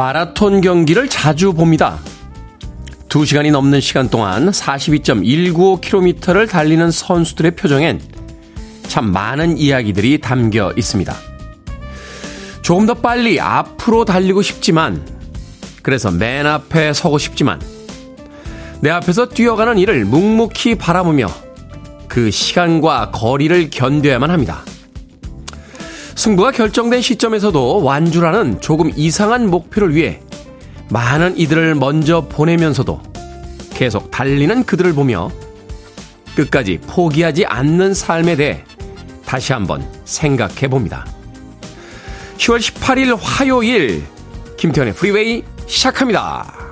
마라톤 경기를 자주 봅니다. 2시간이 넘는 시간 동안 42.195km를 달리는 선수들의 표정엔 참 많은 이야기들이 담겨 있습니다. 조금 더 빨리 앞으로 달리고 싶지만, 그래서 맨 앞에 서고 싶지만, 내 앞에서 뛰어가는 이를 묵묵히 바라보며 그 시간과 거리를 견뎌야만 합니다. 승부가 결정된 시점에서도 완주라는 조금 이상한 목표를 위해 많은 이들을 먼저 보내면서도 계속 달리는 그들을 보며 끝까지 포기하지 않는 삶에 대해 다시 한번 생각해 봅니다. 10월 18일 화요일 김태훈의 프리웨이 시작합니다.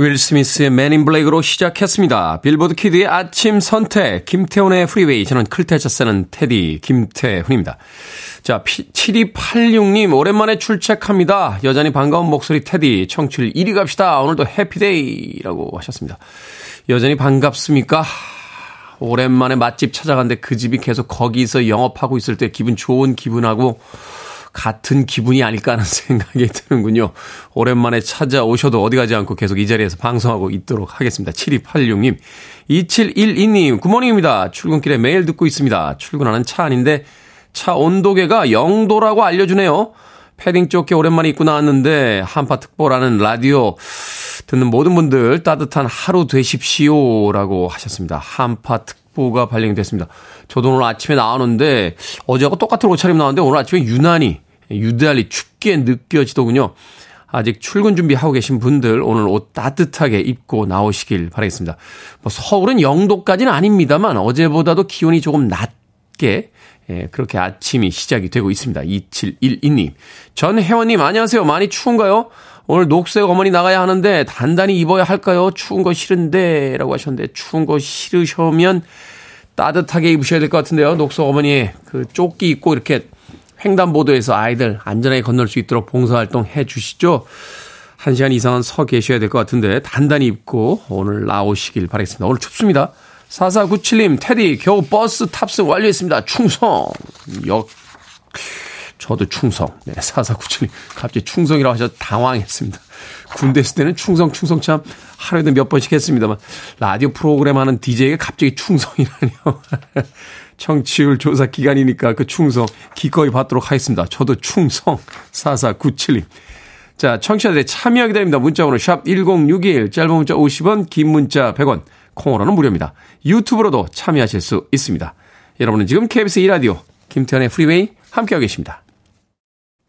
윌 스미스의 Men in Black으로 시작했습니다. 빌보드 Kid의 아침 선택, 김태훈의 프리웨이. 저는 클 태자 쓰는 테디, 김태훈입니다. 자, 7286님, 오랜만에 출첵합니다. 여전히 반가운 목소리 테디, 청취율 1위 갑시다. 오늘도 happy day라고 하셨습니다. 여전히 반갑습니까? 오랜만에 맛집 찾아갔는데 그 집이 계속 거기서 영업하고 있을 때 기분 좋은 기분하고 같은 기분이 아닐까 하는 생각이 드는군요. 오랜만에 찾아오셔도 어디 가지 않고 계속 이 자리에서 방송하고 있도록 하겠습니다. 7286님, 2712님, good morning입니다. 출근길에 매일 듣고 있습니다. 출근하는 차 안인데 차 온도계가 0도라고 알려주네요. 패딩 조끼 오랜만에 입고 나왔는데 한파특보라는 라디오 듣는 모든 분들 따뜻한 하루 되십시오라고 하셨습니다. 한파특보가 발령됐습니다. 저도 오늘 아침에 나오는데 어제하고 똑같은 옷차림 나왔는데 오늘 아침에 유난히 유달리 춥게 느껴지더군요. 아직 출근 준비하고 계신 분들 오늘 옷 따뜻하게 입고 나오시길 바라겠습니다. 뭐 서울은 0도까지는 아닙니다만 어제보다도 기온이 조금 낮게 예, 그렇게 아침이 시작이 되고 있습니다. 2712님. 전혜원님, 안녕하세요. 많이 추운가요? 오늘 녹색 어머니 나가야 하는데 단단히 입어야 할까요? 추운 거 싫은데 라고 하셨는데 추운 거 싫으시면 따뜻하게 입으셔야 될 것 같은데요. 녹색 어머니의 그 조끼 입고 이렇게 횡단보도에서 아이들 안전하게 건널 수 있도록 봉사활동 해 주시죠. 한 시간 이상은 서 계셔야 될 것 같은데 단단히 입고 오늘 나오시길 바라겠습니다. 오늘 춥습니다. 4497님, 테디, 겨우 버스 탑승 완료했습니다. 충성! 역, 저도 충성. 네, 4497님. 갑자기 충성이라고 하셔서 당황했습니다. 군대 있을 때는 충성, 충성 참 하루에도 몇 번씩 했습니다만, 라디오 프로그램 하는 DJ가 갑자기 충성이라니요. 청취율 조사 기간이니까 그 충성 기꺼이 받도록 하겠습니다. 저도 충성 4497님. 자, 청취자들의 참여 기다립니다. 문자번호 샵 1061, 짧은 문자 50원, 긴 문자 100원, 콩으로는 무료입니다. 유튜브로도 참여하실 수 있습니다. 여러분은 지금 KBS 2라디오 김태훈의 프리웨이 함께하고 계십니다.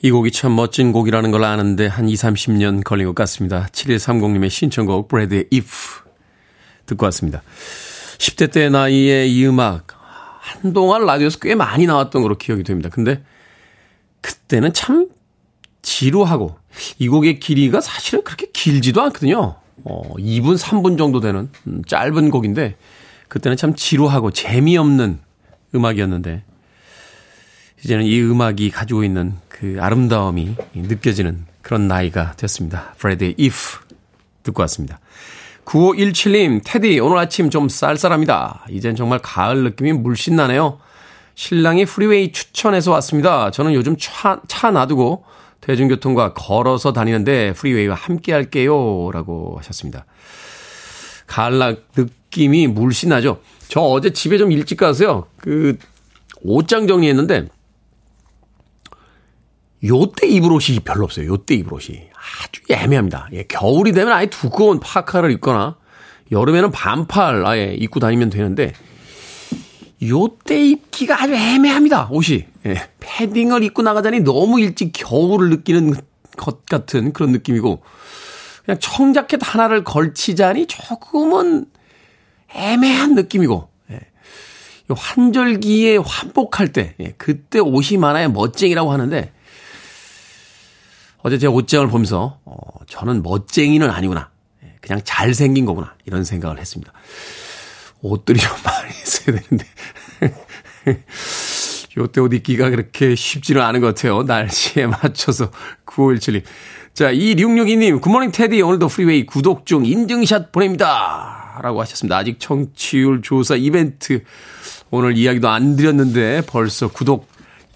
이 곡이 참 멋진 곡이라는 걸 아는데 한 2, 30년 걸린 것 같습니다. 7130님의 신청곡 브래드의 If 듣고 왔습니다. 10대 때 나이에 이 음악 한동안 라디오에서 꽤 많이 나왔던 걸로 기억이 됩니다. 근데 그때는 참 지루하고 이 곡의 길이가 사실은 그렇게 길지도 않거든요. 어, 2분, 3분 정도 되는 음, 짧은 곡인데 그때는 참 지루하고 재미없는 음악이었는데 이제는 이 음악이 가지고 있는 그 아름다움이 느껴지는 그런 나이가 됐습니다. 브레드의 If 듣고 왔습니다. 9517님, 테디, 오늘 아침 좀 쌀쌀합니다. 이젠 정말 가을 느낌이 물씬 나네요. 신랑이 프리웨이 추천해서 왔습니다. 저는 요즘 차, 차 놔두고 대중교통과 걸어서 다니는데 프리웨이와 함께 할게요. 라고 하셨습니다. 가을락 느낌이 물씬 나죠? 저 어제 집에 좀 일찍 가서요. 그, 옷장 정리했는데, 요때 입을 옷이 별로 없어요. 요때 입을 옷이. 아주 애매합니다. 예, 겨울이 되면 아예 두꺼운 파카를 입거나 여름에는 반팔 아예 입고 다니면 되는데 요때 입기가 아주 애매합니다. 옷이. 예, 패딩을 입고 나가자니 너무 일찍 겨울을 느끼는 것 같은 그런 느낌이고 그냥 청자켓 하나를 걸치자니 조금은 애매한 느낌이고, 예. 환절기에 환복할 때, 예. 그때 옷이 많아야 멋쟁이라고 하는데, 어제 제 옷장을 보면서, 어, 저는 멋쟁이는 아니구나. 예. 그냥 잘생긴 거구나. 이런 생각을 했습니다. 옷들이 좀 많이 있어야 되는데. 요때 옷 입기가 그렇게 쉽지는 않은 것 같아요. 날씨에 맞춰서 9517님. 자, 2662님, good morning 테디, 오늘도 프리웨이 구독 중 인증샷 보냅니다. 라고 하셨습니다. 아직 청취율 조사 이벤트 오늘 이야기도 안 드렸는데 벌써 구독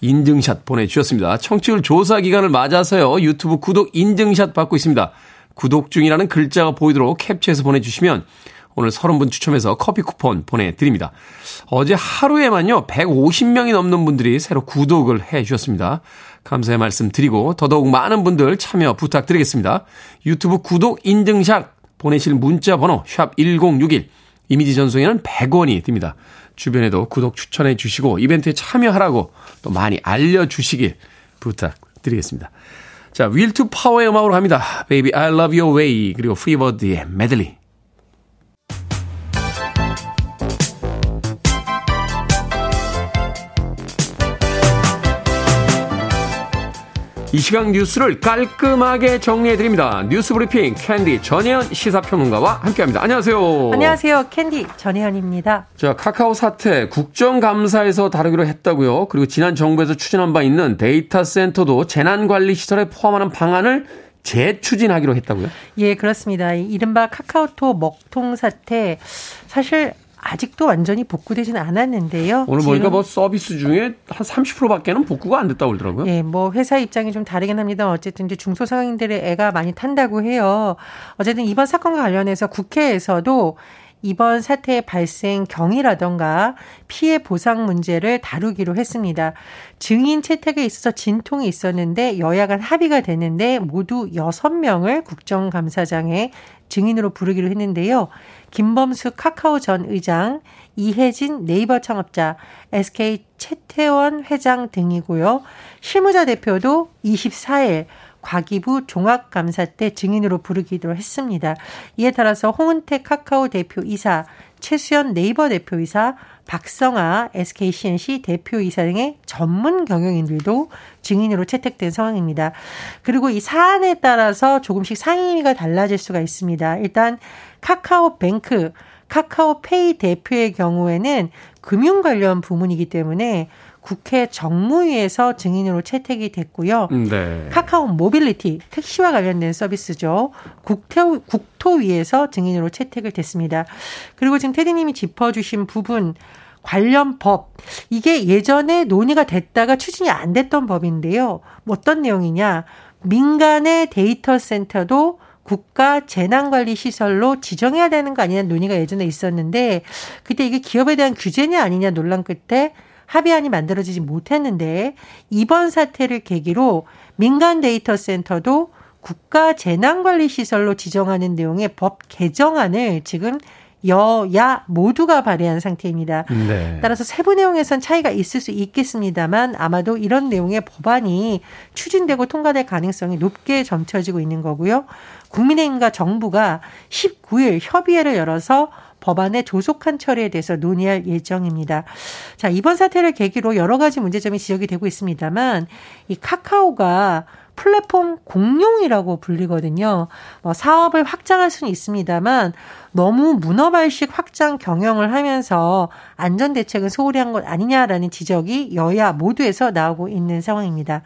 인증샷 보내주셨습니다. 청취율 조사 기간을 맞아서요. 유튜브 구독 인증샷 받고 있습니다. 구독 중이라는 글자가 보이도록 캡처해서 보내주시면 오늘 30분 추첨해서 커피 쿠폰 보내드립니다. 어제 하루에만요, 150명이 넘는 분들이 새로 구독을 해 주셨습니다. 감사의 말씀 드리고 더더욱 많은 분들 참여 부탁드리겠습니다. 유튜브 구독 인증샷 보내실 문자 번호 샵 1061, 이미지 전송에는 100원이 듭니다. 주변에도 구독 추천해 주시고 이벤트에 참여하라고 또 많이 알려주시길 부탁드리겠습니다. 자, 윌 투 파워의 음악으로 합니다. Baby I Love Your Way 그리고 Free Bird의 메들리 이 시각 뉴스를 깔끔하게 정리해드립니다. 뉴스 브리핑 캔디 전혜연 시사평론가와 함께합니다. 안녕하세요. 안녕하세요. 캔디 전혜연입니다. 자, 카카오 사태 국정감사에서 다루기로 했다고요. 그리고 지난 정부에서 추진한 바 있는 데이터 센터도 재난관리시설에 포함하는 방안을 재추진하기로 했다고요? 예, 그렇습니다. 이른바 카카오톡 먹통 사태 사실 아직도 완전히 복구되지는 않았는데요. 오늘 보니까 뭐 서비스 중에 한 30%밖에는 복구가 안 됐다고 그러더라고요. 예, 뭐 회사 입장이 좀 다르긴 합니다. 어쨌든 이제 중소상인들의 애가 많이 탄다고 해요. 어쨌든 이번 사건과 관련해서 국회에서도 이번 사태의 발생 경위라던가 피해 보상 문제를 다루기로 했습니다. 증인 채택에 있어서 진통이 있었는데 여야 간 합의가 됐는데 모두 6명을 국정감사장에 증인으로 부르기로 했는데요. 김범수 카카오 전 의장, 이혜진 네이버 창업자, SK 채태원 회장 등이고요. 실무자 대표도 24일 과기부 종합감사 때 증인으로 부르기로 했습니다. 이에 따라서 홍은택 카카오 대표이사, 최수연 네이버 대표이사, 박성아 SKCNC 대표이사 등의 전문 경영인들도 증인으로 채택된 상황입니다. 그리고 이 사안에 따라서 조금씩 상임위가 달라질 수가 있습니다. 일단 카카오뱅크, 카카오페이 대표의 경우에는 금융 관련 부문이기 때문에 국회 정무위에서 증인으로 채택이 됐고요. 네. 카카오 모빌리티 택시와 관련된 서비스죠. 국토, 국토위에서 증인으로 채택을 됐습니다. 그리고 지금 테디님이 짚어주신 부분 관련 법 이게 예전에 논의가 됐다가 추진이 안 됐던 법인데요. 어떤 내용이냐? 민간의 데이터 센터도 국가 재난관리 시설로 지정해야 되는 거 아니냐 논의가 예전에 있었는데 그때 이게 기업에 대한 규제냐 아니냐 논란 끝에 합의안이 만들어지지 못했는데 이번 사태를 계기로 민간 데이터 센터도 국가 재난관리 시설로 지정하는 내용의 법 개정안을 지금 여야 모두가 발의한 상태입니다. 네. 따라서 세부 내용에선 차이가 있을 수 있겠습니다만 아마도 이런 내용의 법안이 추진되고 통과될 가능성이 높게 점쳐지고 있는 거고요. 국민의힘과 정부가 19일 협의회를 열어서 법안의 조속한 처리에 대해서 논의할 예정입니다. 자, 이번 사태를 계기로 여러 가지 문제점이 지적이 되고 있습니다만 이 카카오가 플랫폼 공룡이라고 불리거든요. 뭐 사업을 확장할 수는 있습니다만 너무 문어발식 확장 경영을 하면서 안전 대책은 소홀히 한 것 아니냐라는 지적이 여야 모두에서 나오고 있는 상황입니다.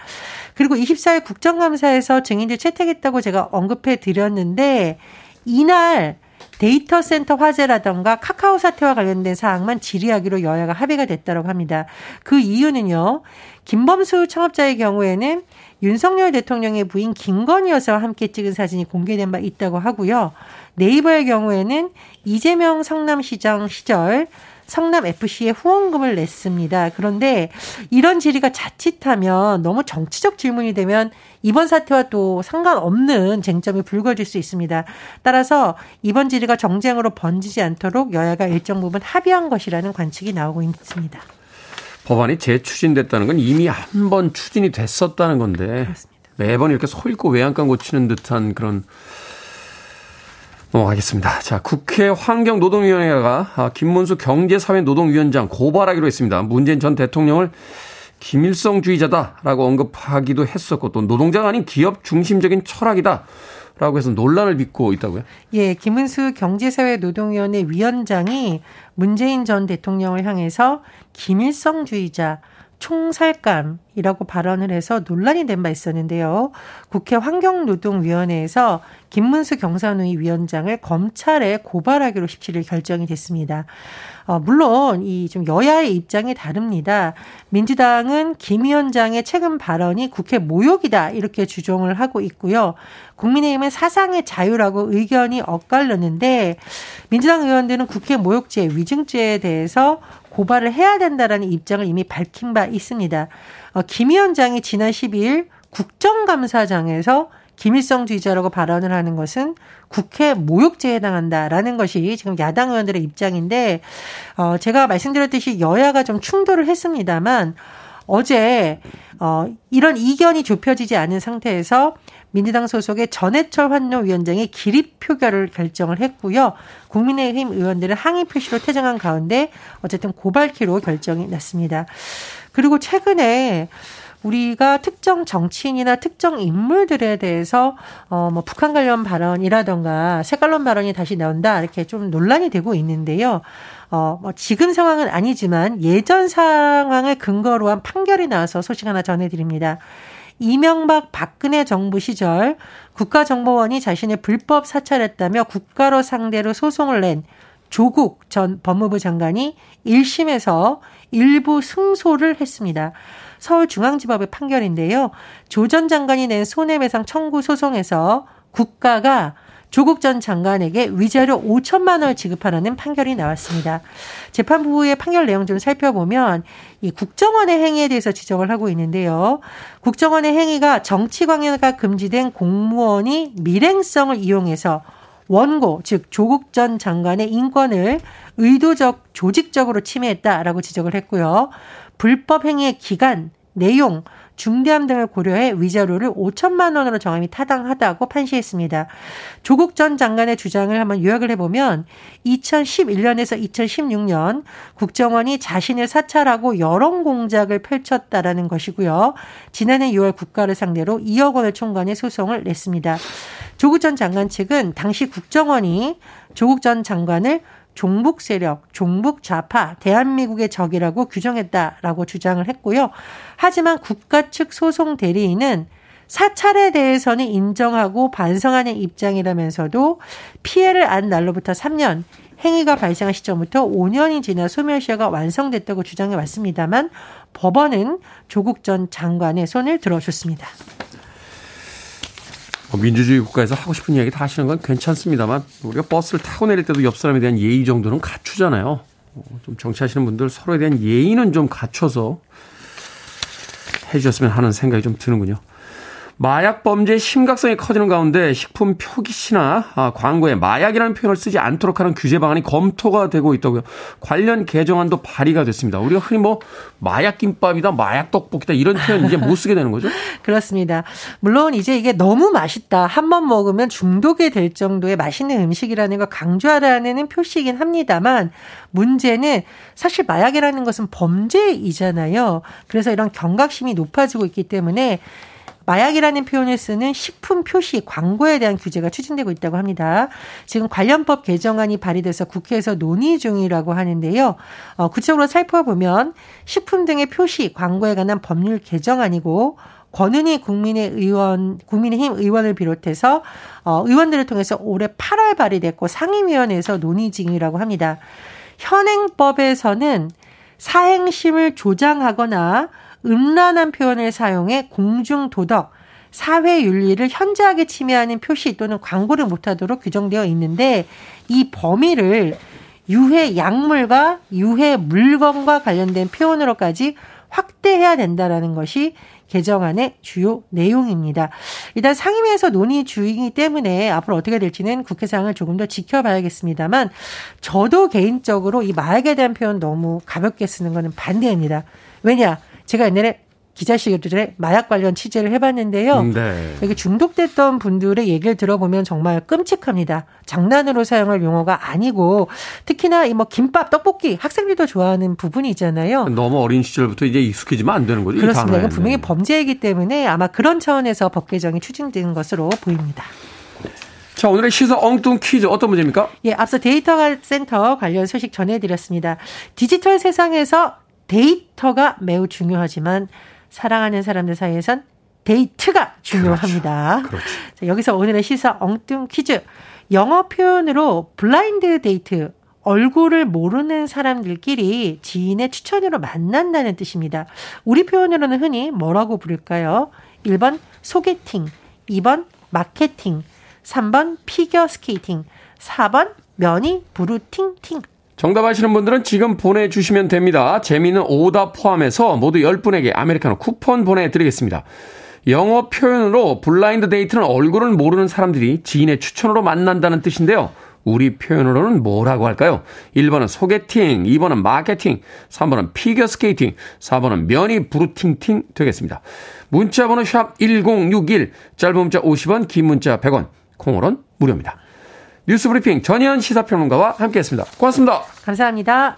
그리고 24일 국정감사에서 증인들 채택했다고 제가 언급해 드렸는데 이날 데이터 센터 화재라던가 카카오 사태와 관련된 사항만 질의하기로 여야가 합의가 됐다고 합니다. 그 이유는요. 김범수 창업자의 경우에는 윤석열 대통령의 부인 김건희 여사와 함께 찍은 사진이 공개된 바 있다고 하고요. 네이버의 경우에는 이재명 성남시장 시절 성남 FC에 후원금을 냈습니다. 그런데 이런 질의가 자칫하면 너무 정치적 질문이 되면 이번 사태와 또 상관없는 쟁점이 불거질 수 있습니다. 따라서 이번 질의가 정쟁으로 번지지 않도록 여야가 일정 부분 합의한 것이라는 관측이 나오고 있습니다. 법안이 재추진됐다는 건 이미 한 번 추진이 됐었다는 건데 그렇습니다. 매번 이렇게 소 읽고 외양간 고치는 듯한 그런 넘어가겠습니다. 자, 국회 환경노동위원회가 아, 김문수 경제사회노동위원장 고발하기로 했습니다. 문재인 전 대통령을 김일성주의자다라고 언급하기도 했었고 또 노동자가 아닌 기업 중심적인 철학이다. 라고 해서 논란을 빚고 있다고요? 예, 김은수 경제사회노동위원회 위원장이 문재인 전 대통령을 향해서 김일성주의자, 총살감이라고 발언을 해서 논란이 된 바 있었는데요. 국회 환경노동위원회에서 김문수 경산노위 위원장을 검찰에 고발하기로 17일 결정이 됐습니다. 어, 물론 이 좀 여야의 입장이 다릅니다. 민주당은 김 위원장의 최근 발언이 국회 모욕이다 이렇게 주장을 하고 있고요. 국민의힘은 사상의 자유라고 의견이 엇갈렸는데 민주당 의원들은 국회 모욕죄, 위증죄에 대해서 고발을 해야 된다라는 입장을 이미 밝힌 바 있습니다. 어, 김 위원장이 지난 12일 국정감사장에서 김일성 주의자라고 발언을 하는 것은 국회 모욕죄에 해당한다라는 것이 지금 야당 의원들의 입장인데 어 제가 말씀드렸듯이 여야가 좀 충돌을 했습니다만 어제 어 이런 이견이 좁혀지지 않은 상태에서 민주당 소속의 전해철 환노위원장이 기립 표결을 결정을 했고요. 국민의힘 의원들은 항의 표시로 퇴장한 가운데 어쨌든 고발키로 결정이 났습니다. 그리고 최근에 우리가 특정 정치인이나 특정 인물들에 대해서 어뭐 북한 관련 발언이라던가 색깔론 발언이 다시 나온다 이렇게 좀 논란이 되고 있는데요. 어뭐 지금 상황은 아니지만 예전 상황을 근거로 한 판결이 나와서 소식 하나 전해드립니다. 이명박 박근혜 정부 시절 국가정보원이 자신의 불법 사찰했다며 국가로 상대로 소송을 낸 조국 전 법무부 장관이 1심에서 일부 승소를 했습니다. 서울중앙지법의 판결인데요. 조 전 장관이 낸 손해배상 청구 소송에서 국가가 조국 전 장관에게 위자료 5천만 원을 지급하라는 판결이 나왔습니다. 재판부의 판결 내용 좀 살펴보면 이 국정원의 행위에 대해서 지적을 하고 있는데요. 국정원의 행위가 정치 광해가 금지된 공무원이 밀행성을 이용해서 원고 즉 조국 전 장관의 인권을 의도적 조직적으로 침해했다라고 지적을 했고요. 불법 행위의 기간, 내용, 중대함 등을 고려해 위자료를 5천만 원으로 정함이 타당하다고 판시했습니다. 조국 전 장관의 주장을 한번 요약을 해보면 2011년에서 2016년 국정원이 자신을 사찰하고 여론 공작을 펼쳤다라는 것이고요. 지난해 6월 국가를 상대로 2억 원을 총괄해 소송을 냈습니다. 조국 전 장관 측은 당시 국정원이 조국 전 장관을 종북 세력, 종북 좌파, 대한민국의 적이라고 규정했다라고 주장을 했고요. 하지만 국가 측 소송 대리인은 사찰에 대해서는 인정하고 반성하는 입장이라면서도 피해를 안 날로부터 3년, 행위가 발생한 시점부터 5년이 지나 소멸시효가 완성됐다고 주장해 왔습니다만 법원은 조국 전 장관의 손을 들어줬습니다. 뭐 민주주의 국가에서 하고 싶은 이야기 다 하시는 건 괜찮습니다만 우리가 버스를 타고 내릴 때도 옆 사람에 대한 예의 정도는 갖추잖아요. 어, 좀 정치하시는 분들 서로에 대한 예의는 좀 갖춰서 해주셨으면 하는 생각이 좀 드는군요. 마약 범죄의 심각성이 커지는 가운데 식품 표기시나 아, 광고에 마약이라는 표현을 쓰지 않도록 하는 규제 방안이 검토가 되고 있다고요. 관련 개정안도 발의가 됐습니다. 우리가 흔히 뭐 마약 김밥이다, 마약 떡볶이다 이런 표현 이제 못 쓰게 되는 거죠? 그렇습니다. 물론 이제 이게 너무 맛있다. 한 번 먹으면 중독이 될 정도의 맛있는 음식이라는 걸 강조하라는 표시이긴 합니다만 문제는 사실 마약이라는 것은 범죄이잖아요. 그래서 이런 경각심이 높아지고 있기 때문에 마약이라는 표현을 쓰는 식품 표시 광고에 대한 규제가 추진되고 있다고 합니다. 지금 관련법 개정안이 발의돼서 국회에서 논의 중이라고 하는데요. 어, 구체적으로 살펴보면 식품 등의 표시 광고에 관한 법률 개정안이고 권은희 국민의 의원, 국민의힘 의원을 비롯해서 어, 의원들을 통해서 올해 8월 발의됐고 상임위원회에서 논의 중이라고 합니다. 현행법에서는 사행심을 조장하거나 음란한 표현을 사용해 공중도덕, 사회 윤리를 현저하게 침해하는 표시 또는 광고를 못하도록 규정되어 있는데 이 범위를 유해 약물과 유해 물건과 관련된 표현으로까지 확대해야 된다라는 것이 개정안의 주요 내용입니다. 일단 상임위에서 논의 중이기 때문에 앞으로 어떻게 될지는 국회 상황을 조금 더 지켜봐야겠습니다만 저도 개인적으로 이 마약에 대한 표현 너무 가볍게 쓰는 것은 반대입니다. 왜냐? 제가 옛날에 기자실들의 마약 관련 취재를 해봤는데요. 네. 여기 중독됐던 분들의 얘기를 들어보면 정말 끔찍합니다. 장난으로 사용할 용어가 아니고 특히나 이 뭐 김밥, 떡볶이 학생들도 좋아하는 부분이잖아요. 너무 어린 시절부터 이제 익숙해지면 안 되는 거죠. 그렇습니다. 이건 분명히 범죄이기 때문에 아마 그런 차원에서 법 개정이 추진된 것으로 보입니다. 자, 오늘의 시사 엉뚱 퀴즈 어떤 문제입니까? 예, 앞서 데이터 센터 관련 소식 전해드렸습니다. 디지털 세상에서 데이터가 매우 중요하지만 사랑하는 사람들 사이에선 데이트가 중요합니다. 그렇죠. 그렇죠. 자, 여기서 오늘의 시사 엉뚱 퀴즈. 영어 표현으로 blind date, 얼굴을 모르는 사람들끼리 지인의 추천으로 만난다는 뜻입니다. 우리 표현으로는 흔히 뭐라고 부를까요? 1번 소개팅, 2번 마케팅, 3번 피겨 스케이팅, 4번 면이 불어 팅팅. 정답 아시는 분들은 지금 보내주시면 됩니다. 재미있는 오답 포함해서 모두 10분에게 아메리카노 쿠폰 보내드리겠습니다. 영어 표현으로 blind date는 얼굴을 모르는 사람들이 지인의 추천으로 만난다는 뜻인데요. 우리 표현으로는 뭐라고 할까요? 1번은 소개팅, 2번은 마케팅, 3번은 피겨 스케이팅, 4번은 면이 불어 팅팅 되겠습니다. 문자 번호 샵 1061, 짧은 문자 50원, 긴 문자 100원, 콩으론 무료입니다. 뉴스 브리핑 전예현 시사평론가와 함께했습니다. 고맙습니다. 감사합니다.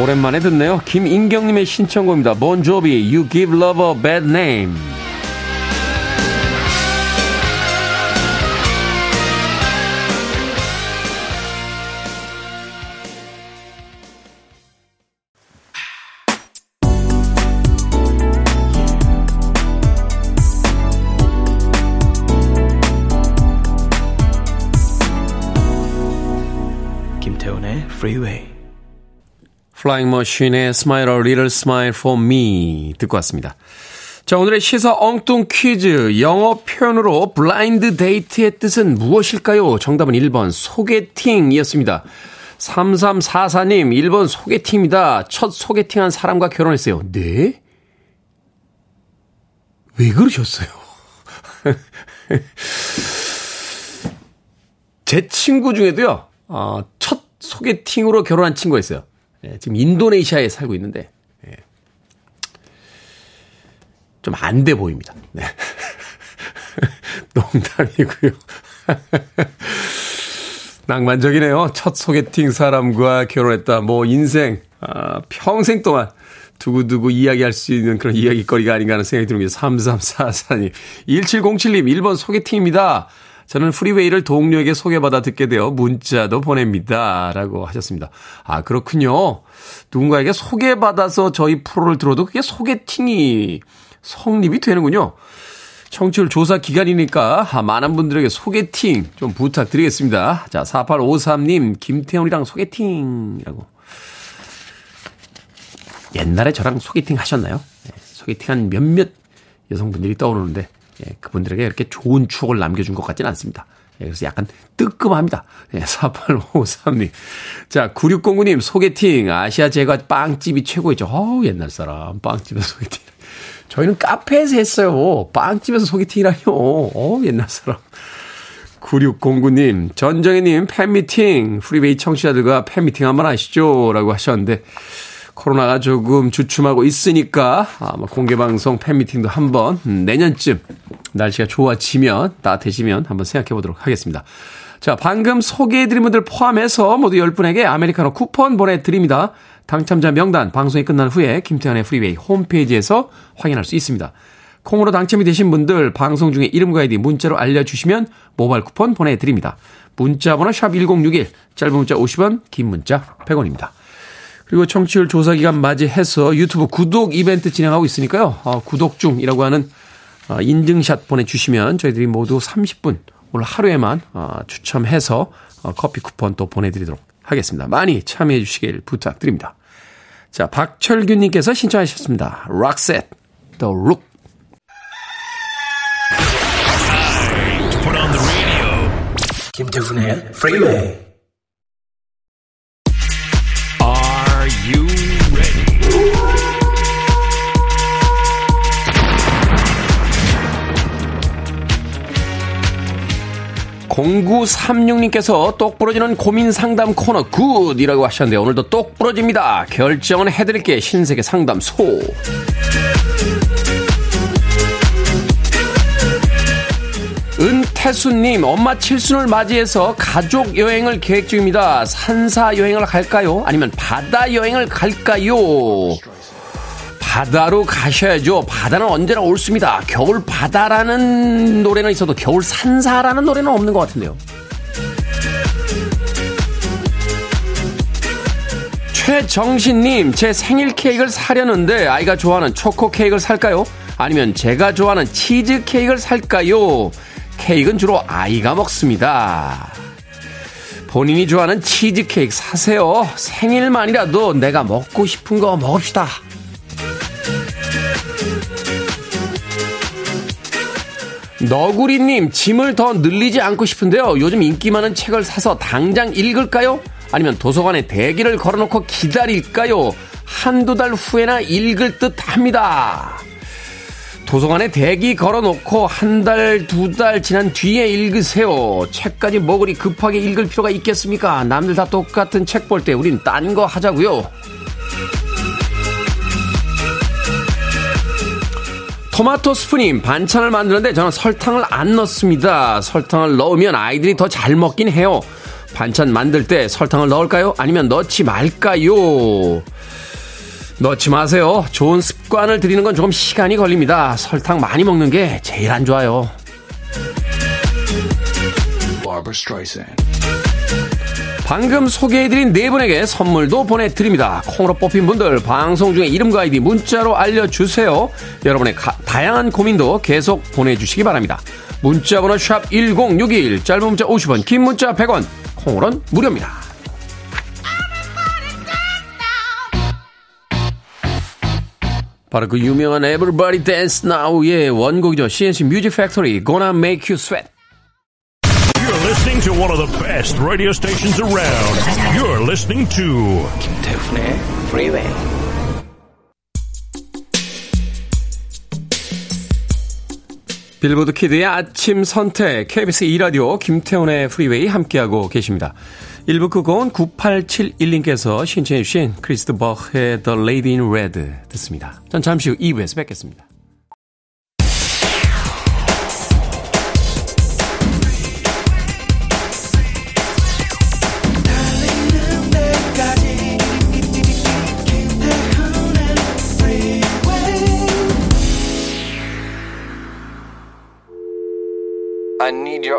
오랜만에 듣네요. 김인경님의 신청곡입니다. 본조비, You Give Love a Bad Name. Freeway. 플라잉 머신의 Smile a Little Smile for Me 듣고 왔습니다. 자, 오늘의 시사 엉뚱 퀴즈. 영어 표현으로 blind date의 뜻은 무엇일까요? 정답은 1번 소개팅이었습니다. 3344님, 1번 소개팅입니다. 첫 소개팅한 사람과 결혼했어요. 네? 왜 그러셨어요? 제 친구 중에도요, 어, 첫 소개팅으로 결혼한 친구가 있어요. 예, 지금 인도네시아에 살고 있는데, 예. 좀안 돼 보입니다. 네. 농담이고요. 낭만적이네요. 첫 소개팅 사람과 결혼했다. 뭐 인생, 아, 평생 동안 두고두고 이야기할 수 있는 그런 이야기거리가 아닌가 하는 생각이 듭니다. 3344님. 1707님, 1번 소개팅입니다. 저는 프리웨이를 동료에게 소개받아 듣게 되어 문자도 보냅니다. 라고 하셨습니다. 아, 그렇군요. 누군가에게 소개받아서 저희 프로를 들어도 그게 소개팅이 성립이 되는군요. 청취율 조사 기간이니까 아, 많은 분들에게 소개팅 좀 부탁드리겠습니다. 자, 4853님, 김태훈이랑 소개팅이라고. 옛날에 저랑 소개팅 하셨나요? 네, 소개팅 한 몇몇 여성분들이 떠오르는데 예, 그분들에게 이렇게 좋은 추억을 남겨준 것 같지는 않습니다. 예, 그래서 약간 뜨끔합니다. 예, 4853님. 자, 9609님, 소개팅. 아시아 제과 빵집이 최고이죠. 어우, 옛날 사람. 빵집에서 소개팅. 저희는 카페에서 했어요. 빵집에서 소개팅이라뇨. 어우, 옛날 사람. 9609님, 전정희님, 팬미팅. 프리베이 청취자들과 팬미팅 한번 하시죠. 라고 하셨는데, 코로나가 조금 주춤하고 있으니까 아마 공개 방송 팬미팅도 한번 내년쯤 날씨가 좋아지면 따뜻해지면 한번 생각해 보도록 하겠습니다. 자, 방금 소개해드린 분들 포함해서 모두 10분에게 아메리카노 쿠폰 보내드립니다. 당첨자 명단 방송이 끝난 후에 김태훈의 프리웨이 홈페이지에서 확인할 수 있습니다. 콩으로 당첨이 되신 분들 방송 중에 이름과 아이디 문자로 알려주시면 모바일 쿠폰 보내드립니다. 문자 번호 샵 1061, 짧은 문자 50원, 긴 문자 100원입니다. 그리고 청취율 조사 기간 맞이해서 유튜브 구독 이벤트 진행하고 있으니까요. 어, 구독 중이라고 하는 어, 인증샷 보내주시면 저희들이 모두 30분 오늘 하루에만 어, 추첨해서 어, 커피 쿠폰 또 보내드리도록 하겠습니다. 많이 참여해 주시길 부탁드립니다. 자, 박철균님께서 신청하셨습니다. 락셋, The Look. 김태훈의 프리웨이 0936님께서 똑 부러지는 고민 상담 코너 good이라고 하셨는데 오늘도 똑 부러집니다. 결정은 해드릴게 신세계 상담소. 은태수님, 엄마 칠순을 맞이해서 가족 여행을 계획 중입니다. 산사 여행을 갈까요? 아니면 바다 여행을 갈까요? 바다로 가셔야죠. 바다는 언제나 옳습니다. 겨울 바다라는 노래는 있어도 겨울 산사라는 노래는 없는 것 같은데요. 최정신님, 제 생일 케이크를 사려는데 아이가 좋아하는 초코 케이크를 살까요? 아니면 제가 좋아하는 치즈 케이크를 살까요? 케이크는 주로 아이가 먹습니다. 본인이 좋아하는 치즈 케이크 사세요. 생일만이라도 내가 먹고 싶은 거 먹읍시다. 너구리님, 짐을 더 늘리지 않고 싶은데요. 요즘 인기 많은 책을 사서 당장 읽을까요? 아니면 도서관에 대기를 걸어놓고 기다릴까요? 한두 달 후에나 읽을 듯 합니다. 도서관에 대기 걸어놓고 한 달, 두 달 지난 뒤에 읽으세요. 책까지 뭐 그리 급하게 읽을 필요가 있겠습니까? 남들 다 똑같은 책 볼 때 우린 딴 거 하자고요. 토마토 스프님 반찬을 만드는데 저는 설탕을 안 넣습니다. 설탕을 넣으면 아이들이 더 잘 먹긴 해요. 반찬 만들 때 설탕을 넣을까요? 아니면 넣지 말까요? 넣지 마세요. 좋은 습관을 들이는 건 조금 시간이 걸립니다. 설탕 많이 먹는 게 제일 안 좋아요. 방금 소개해드린 네 분에게 선물도 보내드립니다. 콩으로 뽑힌 분들 방송 중에 이름과 아이디 문자로 알려주세요. 여러분의 가, 다양한 고민도 계속 보내주시기 바랍니다. 문자번호 샵 1061, 짧은 문자 50원, 긴 문자 100원, 콩으로는 무료입니다. 바로 그 유명한 Everybody Dance Now의 원곡이죠. CNC Music Factory, Gonna Make You Sweat. Listening to one of the best radio stations around. You're listening to 김태훈의 Freeway. 빌보드 키드의 아침 선택, KBS 2라디오 김태훈의 프리웨이 함께하고 계십니다. 1부 끝곡은 9871님께서 신청해 주신 크리스 드 버그의 The Lady in Red 듣습니다. 전 잠시 후 2부에서 뵙겠습니다.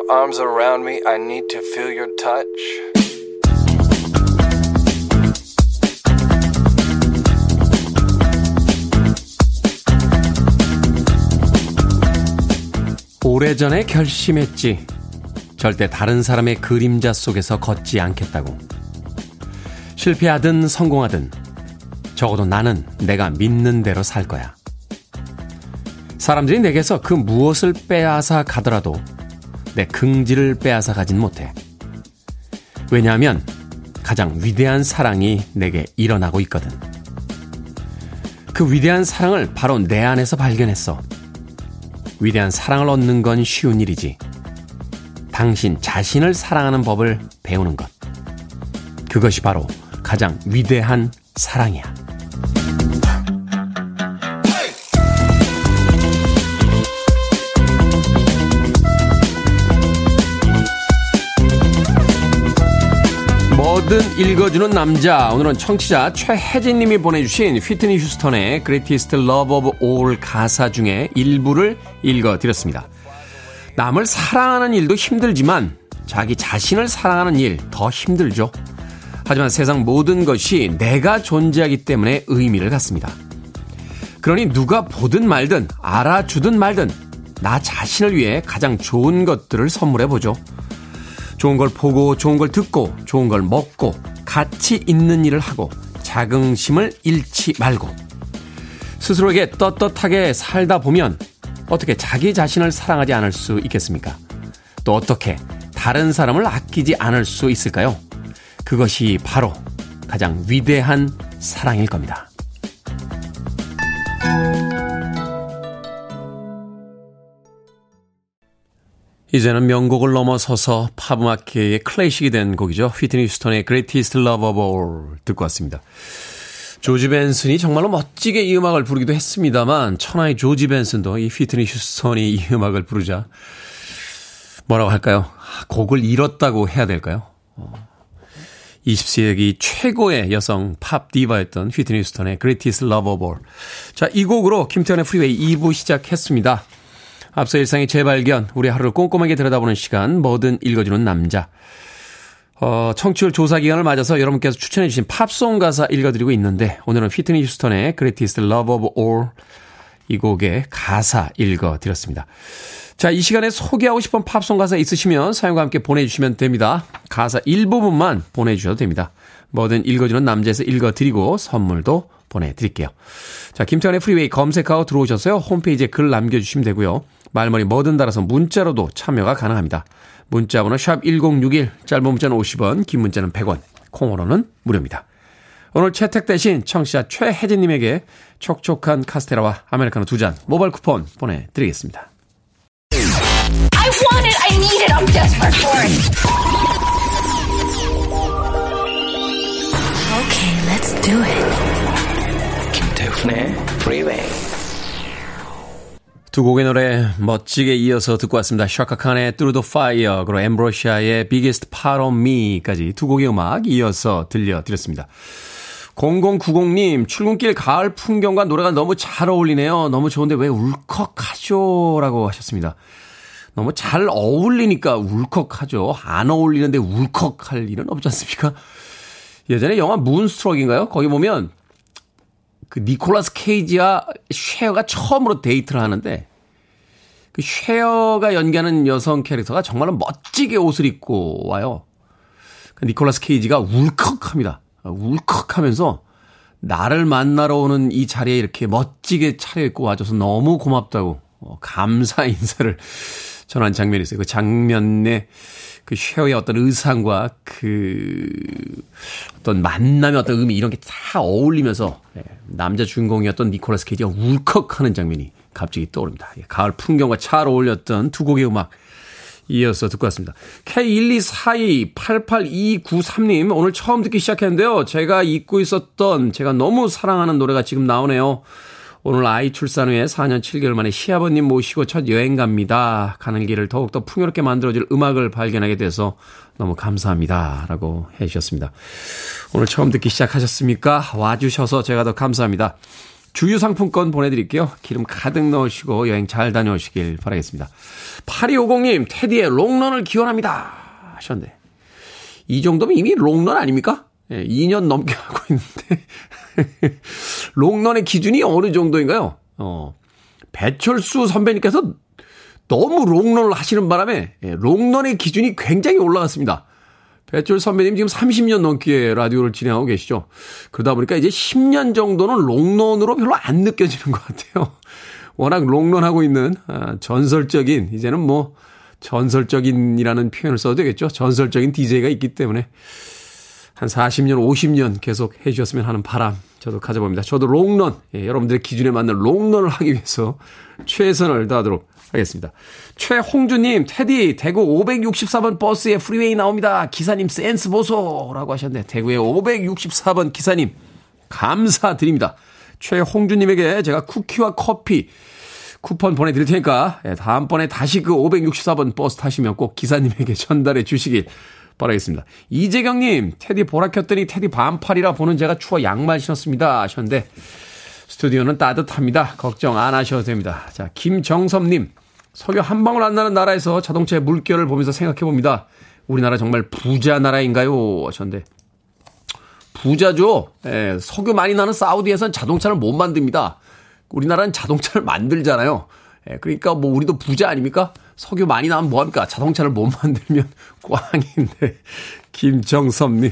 Arms around me. I need to feel your touch. 오래전에 결심했지. 절대 다른 사람의 그림자 속에서 걷지 않겠다고. 실패하든 성공하든 적어도 나는 내가 믿는 대로 살 거야. 사람들이 내게서 그 무엇을 빼앗아 가더라도 내 긍지를 빼앗아 가진 못해. 왜냐하면 가장 위대한 사랑이 내게 일어나고 있거든. 그 위대한 사랑을 바로 내 안에서 발견했어. 위대한 사랑을 얻는 건 쉬운 일이지. 당신 자신을 사랑하는 법을 배우는 것. 그것이 바로 가장 위대한 사랑이야. 뭐든 읽어주는 남자. 오늘은 청취자 최혜진님이 보내주신 휘트니 휴스턴의 Greatest Love of All 가사 중에 일부를 읽어드렸습니다. 남을 사랑하는 일도 힘들지만 자기 자신을 사랑하는 일 더 힘들죠. 하지만 세상 모든 것이 내가 존재하기 때문에 의미를 갖습니다. 그러니 누가 보든 말든 알아주든 말든 나 자신을 위해 가장 좋은 것들을 선물해보죠. 좋은 걸 보고 좋은 걸 듣고 좋은 걸 먹고 가치 있는 일을 하고 자긍심을 잃지 말고 스스로에게 떳떳하게 살다 보면 어떻게 자기 자신을 사랑하지 않을 수 있겠습니까? 또 어떻게 다른 사람을 아끼지 않을 수 있을까요? 그것이 바로 가장 위대한 사랑일 겁니다. 이제는 명곡을 넘어서서 팝음악계의 클래식이 된 곡이죠. 휘트니 휴스턴의 Greatest Love of All 듣고 왔습니다. 조지 벤슨이 정말로 멋지게 이 음악을 부르기도 했습니다만 천하의 조지 벤슨도 이 휘트니 휴스턴이 이 음악을 부르자 뭐라고 할까요? 곡을 잃었다고 해야 될까요? 20세기 최고의 여성 팝 디바였던 휘트니 휴스턴의 Greatest Love of All. 자, 이 곡으로 김태훈의 프리웨이 2부 시작했습니다. 앞서 일상의 재발견, 우리 하루를 꼼꼼하게 들여다보는 시간, 뭐든 읽어주는 남자. 어, 청취율 조사 기간을 맞아서 여러분께서 추천해주신 팝송 가사 읽어드리고 있는데, 오늘은 휘트니 휴스턴의 Greatest Love of All 이 곡의 가사 읽어드렸습니다. 자, 이 시간에 소개하고 싶은 팝송 가사 있으시면 사연과 함께 보내주시면 됩니다. 가사 일부분만 보내주셔도 됩니다. 뭐든 읽어주는 남자에서 읽어드리고 선물도 보내드릴게요. 자, 김태훈의 프리웨이 검색하고 들어오셨어요. 홈페이지에 글 남겨주시면 되고요. 말머리 뭐든 달아서 문자로도 참여가 가능합니다. 문자 번호 샵 1061, 짧은 문자는 50원, 긴 문자는 100원, 콩으로는 무료입니다. 오늘 채택되신 청취자 최혜진님에게 촉촉한 카스테라와 아메리카노 두 잔 모바일 쿠폰 보내드리겠습니다. I want it. I need it. I'm desperate for it. Okay, let's do it. 김태훈의 Freeway. 두 곡의 노래 멋지게 이어서 듣고 왔습니다. 샤카칸의 Through the Fire, 그리고 엠브로시아의 Biggest Part of Me까지 두 곡의 음악 이어서 들려드렸습니다. 0090님, 출근길 가을 풍경과 노래가 너무 잘 어울리네요. 너무 좋은데 왜 울컥하죠? 라고 하셨습니다. 너무 잘 어울리니까 울컥하죠. 안 어울리는데 울컥할 일은 없지 않습니까? 예전에 영화 문스트럭인가요? 거기 보면 그 니콜라스 케이지와 쉐어가 처음으로 데이트를 하는데 그 쉐어가 연기하는 여성 캐릭터가 정말로 멋지게 옷을 입고 와요. 그 니콜라스 케이지가 울컥합니다. 울컥하면서 나를 만나러 오는 이 자리에 이렇게 멋지게 차려입고 와줘서 너무 고맙다고 어, 감사 인사를 전한 장면이 있어요. 그 장면에 그 쉐어의 어떤 의상과 그 어떤 만남의 어떤 의미 이런 게 다 어울리면서 예, 남자 주인공이었던 니콜라스 케이지가 울컥하는 장면이 갑자기 떠오릅니다. 예, 가을 풍경과 잘 어울렸던 두 곡의 음악 이어서 듣고 왔습니다. K124288293님, 오늘 처음 듣기 시작했는데요. 제가 잊고 있었던, 제가 너무 사랑하는 노래가 지금 나오네요. 오늘 아이 출산 후에 4년 7개월 만에 시아버님 모시고 첫 여행 갑니다. 가는 길을 더욱더 풍요롭게 만들어줄 음악을 발견하게 돼서 너무 감사합니다. 라고 해주셨습니다. 오늘 처음 듣기 시작하셨습니까? 와주셔서 제가 더 감사합니다. 주유 상품권 보내드릴게요. 기름 가득 넣으시고 여행 잘 다녀오시길 바라겠습니다. 8250님, 테디의 롱런을 기원합니다. 하셨는데. 이 정도면 이미 롱런 아닙니까? 예, 2년 넘게 하고 있는데. 롱런의 기준이 어느 정도인가요? 어, 배철수 선배님께서 너무 롱런을 하시는 바람에 예, 롱런의 기준이 굉장히 올라갔습니다. 배철 선배님 지금 30년 넘게 라디오를 진행하고 계시죠. 그러다 보니까 이제 10년 정도는 롱런으로 별로 안 느껴지는 것 같아요. 워낙 롱런하고 있는 아, 전설적인 이제는 뭐 전설적인이라는 표현을 써도 되겠죠. 전설적인 DJ가 있기 때문에 한 40년, 50년 계속 해주셨으면 하는 바람 저도 가져봅니다. 저도 롱런, 예, 여러분들의 기준에 맞는 롱런을 하기 위해서 최선을 다하도록 하겠습니다. 최홍주님, 테디, 대구 564번 버스에 프리웨이 나옵니다. 기사님 센스 보소 라고 하셨는데, 대구의 564번 기사님, 감사드립니다. 최홍주님에게 제가 쿠키와 커피 쿠폰 보내드릴 테니까, 예, 다음번에 다시 그 564번 버스 타시면 꼭 기사님에게 전달해 주시길 바라겠습니다. 이재경님, 테디 보라 켰더니 테디 반팔이라 보는 제가 추워 양말 신었습니다. 하셨는데, 스튜디오는 따뜻합니다. 걱정 안 하셔도 됩니다. 자, 김정섭님, 석유 한 방울 안 나는 나라에서 자동차의 물결을 보면서 생각해 봅니다. 우리나라 정말 부자 나라인가요? 하셨는데, 부자죠. 예, 석유 많이 나는 사우디에선 자동차를 못 만듭니다. 우리나라는 자동차를 만들잖아요. 예, 그러니까 뭐 우리도 부자 아닙니까? 석유 많이 나면 뭐합니까? 자동차를 못 만들면 꽝인데. 김정섭님.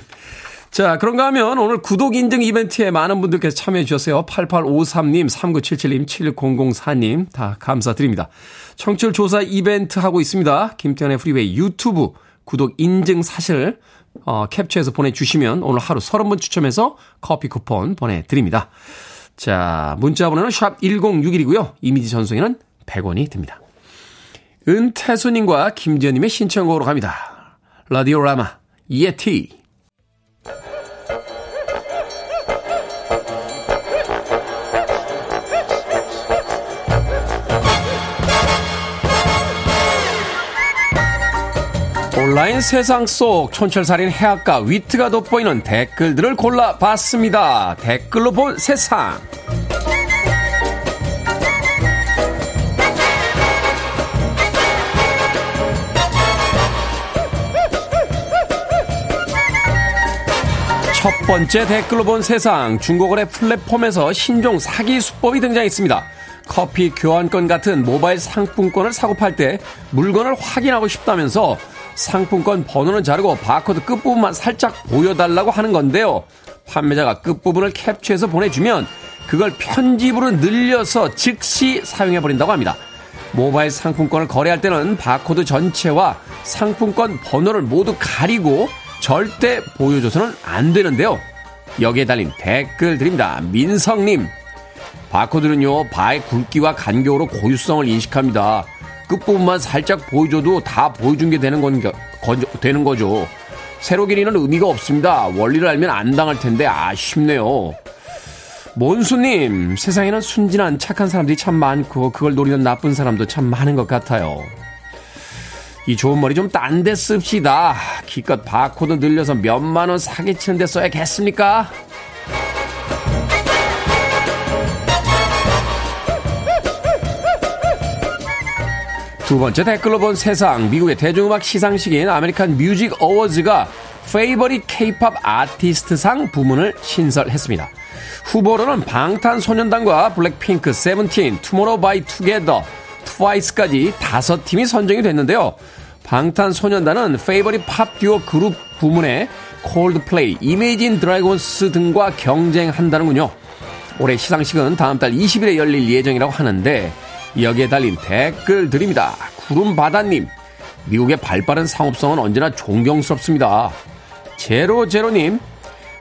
자, 그런가 하면 오늘 구독 인증 이벤트에 많은 분들께서 참여해 주셨어요. 8853님, 3977님, 7004님 다 감사드립니다. 청취율 조사 이벤트 하고 있습니다. 김태훈의 프리웨이 유튜브 구독 인증 사실 어, 캡처해서 보내주시면 오늘 하루 30분 추첨해서 커피 쿠폰 보내드립니다. 자, 문자 번호는 샵 1061이고요. 이미지 전송에는 100원이 듭니다. 은태수님과 김지현님의 신청곡으로 갑니다. 라디오라마, 예티. 온라인 세상 속 촌철살인 해악과 위트가 돋보이는 댓글들을 골라봤습니다. 댓글로 본 세상. 첫 번째 댓글로 본 세상 중고거래 플랫폼에서 신종 사기 수법이 등장했습니다. 커피 교환권 같은 모바일 상품권을 사고 팔 때 물건을 확인하고 싶다면서 상품권 번호는 자르고 바코드 끝부분만 살짝 보여달라고 하는 건데요. 판매자가 끝부분을 캡처해서 보내주면 그걸 편집으로 늘려서 즉시 사용해버린다고 합니다. 모바일 상품권을 거래할 때는 바코드 전체와 상품권 번호를 모두 가리고 절대 보여줘서는 안 되는데요. 여기에 달린 댓글 드립니다. 민성님. 바코드는요, 바의 굵기와 간격으로 고유성을 인식합니다. 끝부분만 살짝 보여줘도 다 보여준 게 되는 건, 거, 되는 거죠. 세로 길이는 의미가 없습니다. 원리를 알면 안 당할 텐데 아쉽네요. 몬수님, 세상에는 순진한 착한 사람들이 참 많고 그걸 노리는 나쁜 사람도 참 많은 것 같아요. 이 좋은 머리 좀 딴 데 씁시다. 기껏 바코드 늘려서 몇만 원 사기치는 데 써야겠습니까? 두 번째 댓글로 본 세상 미국의 대중음악 시상식인 아메리칸 뮤직 어워즈가 Favorite 케이팝 아티스트상 부문을 신설했습니다. 후보로는 방탄소년단과 블랙핑크, 세븐틴, 투모로우 바이 투게더, 트와이스까지 다섯 팀이 선정이 됐는데요. 방탄소년단은 Favorite 팝 듀오 그룹 부문에 콜드플레이, 이메이진 드래곤스 등과 경쟁한다는군요. 올해 시상식은 다음 달 20일에 열릴 예정이라고 하는데 여기에 달린 댓글 드립니다. 구름바다님, 미국의 발빠른 상업성은 언제나 존경스럽습니다. 제로제로님,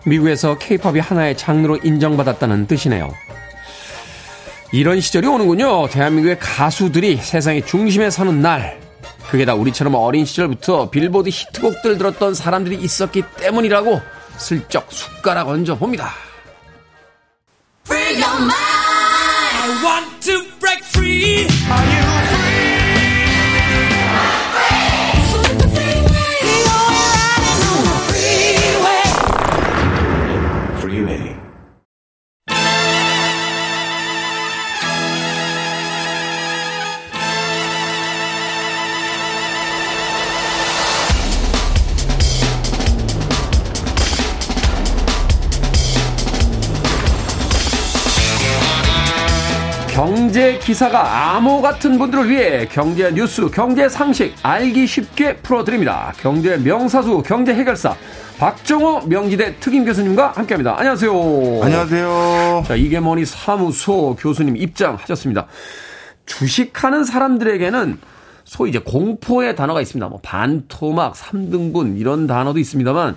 미국에서 케이팝이 하나의 장르로 인정받았다는 뜻이네요. 이런 시절이 오는군요. 대한민국의 가수들이 세상의 중심에 서는 날. 그게 다 우리처럼 어린 시절부터 빌보드 히트곡들 들었던 사람들이 있었기 때문이라고 슬쩍 숟가락 얹어 봅니다. Free your mind. I want to break free. 경제 기사가 암호 같은 분들을 위해 경제 뉴스, 경제 상식 알기 쉽게 풀어드립니다. 경제 명사수, 경제 해결사 박정호 명지대 특임 교수님과 함께합니다. 안녕하세요. 안녕하세요. 자 이게 뭐니 사무소 교수님 입장하셨습니다. 주식하는 사람들에게는 소위 이제 공포의 단어가 있습니다. 뭐 반토막, 3등분 이런 단어도 있습니다만